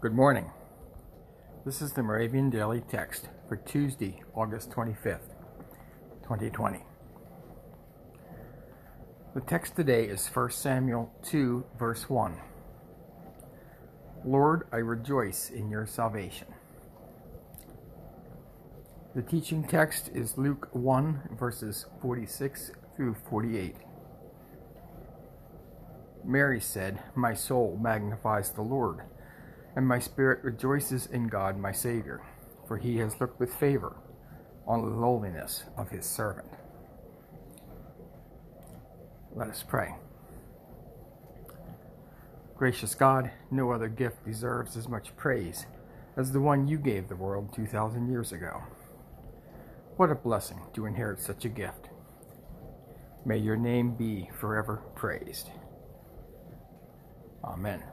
Good morning. This is the Moravian Daily Text for Tuesday, August 25th, 2020. The text today is 1 Samuel 2, verse 1. Lord, I rejoice in your salvation. The teaching text is Luke 1, verses 46 through 48. Mary said, My soul magnifies the Lord, and my spirit rejoices in God my Savior, for he has looked with favor on the lowliness of his servant. Let us pray. Gracious God, no other gift deserves as much praise as the one you gave the world 2,000 years ago. What a blessing to inherit such a gift. May your name be forever praised. Amen.